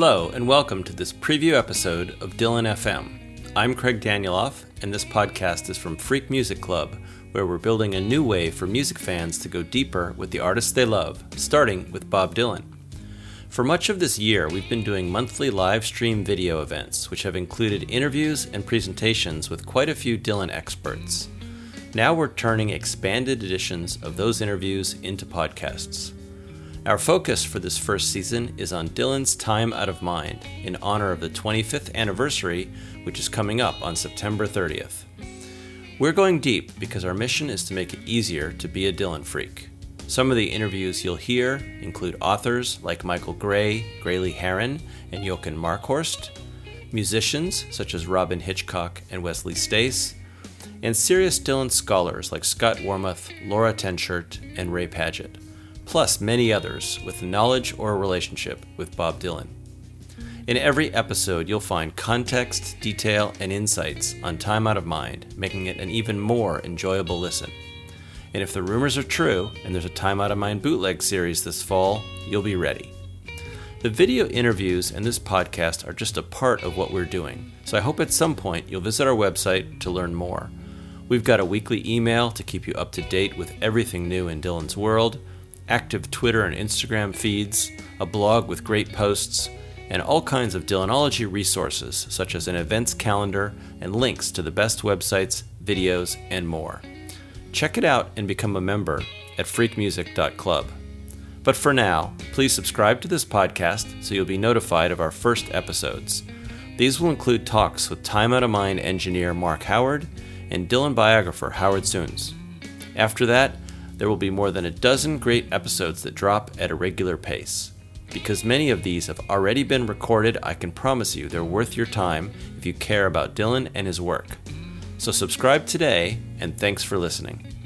Hello, and welcome to this preview episode of Dylan FM. I'm Craig Danieloff, and this podcast is from Freak Music Club, where we're building a new way for music fans to go deeper with the artists they love, starting with Bob Dylan. For much of this year, we've been doing monthly live stream video events, which have included interviews and presentations with quite a few Dylan experts. Now we're turning expanded editions of those interviews into podcasts. Our focus for this first season is on Dylan's Time Out of Mind in honor of the 25th anniversary, which is coming up on September 30th. We're going deep because our mission is to make it easier to be a Dylan freak. Some of the interviews you'll hear include authors like Michael Gray, Graley Herren, and Jochen Markhorst, musicians such as Robyn Hitchcock and Wesley Stace, and serious Dylan scholars like Scott Warmuth, Laura Tenschert, and Ray Padgett plus many others with knowledge or a relationship with Bob Dylan. In every episode, you'll find context, detail, and insights on Time Out of Mind, making it an even more enjoyable listen. And if the rumors are true, and there's a Time Out of Mind bootleg series this fall, you'll be ready. The video interviews and this podcast are just a part of what we're doing, so I hope at some point you'll visit our website to learn more. We've got a weekly email to keep you up to date with everything new in Dylan's world, active Twitter and Instagram feeds, a blog with great posts, and all kinds of Dylanology resources, such as an events calendar and links to the best websites, videos, and more. Check it out and become a member at freakmusic.club. But for now, please subscribe to this podcast so you'll be notified of our first episodes. These will include talks with Time Out of Mind engineer Mark Howard and Dylan biographer Howard Sounes. After that, there will be more than a dozen great episodes that drop at a regular pace. Because many of these have already been recorded, I can promise you they're worth your time if you care about Dylan and his work. So subscribe today, and thanks for listening.